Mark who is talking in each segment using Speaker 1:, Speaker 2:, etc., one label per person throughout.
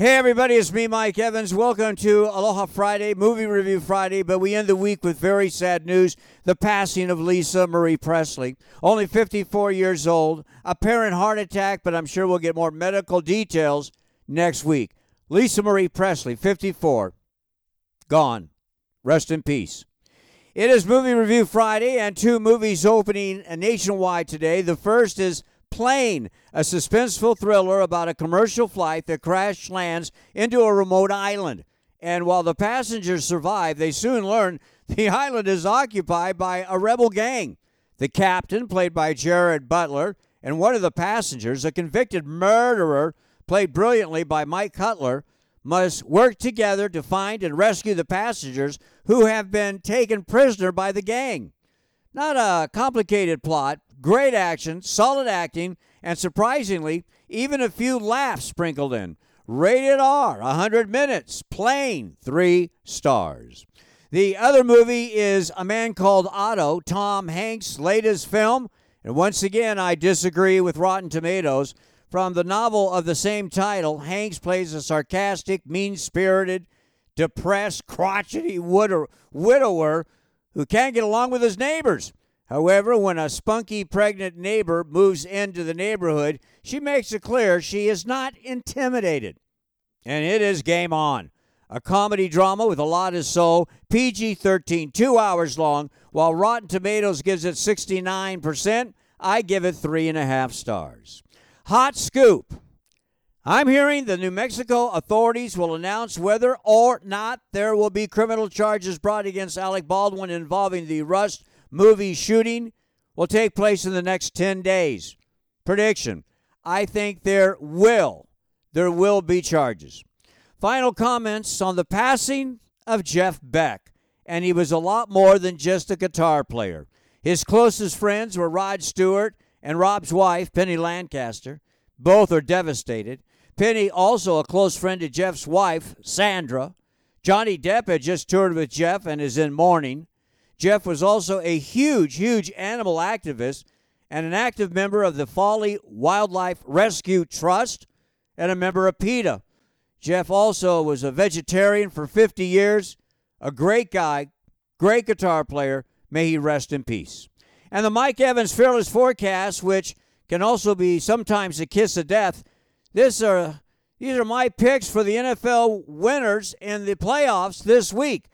Speaker 1: Hey, everybody, it's me, Mike Evans. Welcome to Aloha Friday, Movie Review Friday. But we end the week with very sad news the passing of Lisa Marie Presley. Only 54 years old, apparent heart attack, but I'm sure we'll get more medical details next week. Lisa Marie Presley, 54, gone. Rest in peace. It is Movie Review Friday, and two movies opening nationwide today. The first is Plane, a suspenseful thriller about a commercial flight that crash lands into a remote island. And while the passengers survive, they soon learn the island is occupied by a rebel gang. The captain, played by Gerard Butler, and one of the passengers, a convicted murderer, played brilliantly by Mike Colter, must work together to find and rescue the passengers who have been taken prisoner by the gang. Not a complicated plot, Great action, solid acting, and surprisingly, even a few laughs sprinkled in. Rated R, 100 minutes, Plane, three stars. The other movie is A Man Called Otto, Tom Hanks' latest film. And once again, I disagree with Rotten Tomatoes. From the novel of the same title, Hanks plays a sarcastic, mean spirited, depressed, crotchety widower who can't get along with his neighbors. However, when a spunky pregnant neighbor moves into the neighborhood, she makes it clear she is not intimidated. And it is game on. A comedy drama with a lot of soul, PG 13, two hours long, while Rotten Tomatoes gives it 69%. I give it three and a half stars. Hot scoop. I'm hearing the New Mexico authorities will announce whether or not there will be criminal charges brought against Alec Baldwin involving the Rust movie shooting will take place in the next 10 days. Prediction I think there will, there will be charges. Final comments on the passing of Jeff Beck. And he was a lot more than just a guitar player. His closest friends were Rod Stewart and Rod's wife, Penny Lancaster. Both are devastated. Penny, also a close friend to Jeff's wife, Sandra. Johnny Depp had just toured with Jeff and is in mourning. Jeff was also a huge, huge animal activist and an active member of the Folly Wildlife Rescue Trust and a member of PETA. Jeff also was a vegetarian for 50 years, a great guy, great guitar player. May he rest in peace. And the Mike Evans Fearless Forecast, which can also be sometimes a kiss of death. This are these are my picks for the NFL winners in the playoffs this week.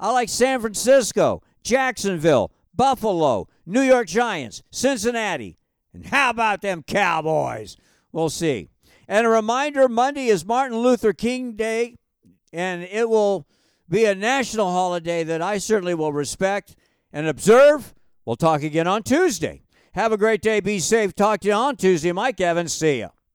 Speaker 1: I like San Francisco. Jacksonville, Buffalo, New York Giants, Cincinnati. And how about them Cowboys? We'll see. And a reminder Monday is Martin Luther King Day, and it will be a national holiday that I certainly will respect and observe. We'll talk again on Tuesday. Have a great day. Be safe. Talk to you on Tuesday. Mike Evans. See ya.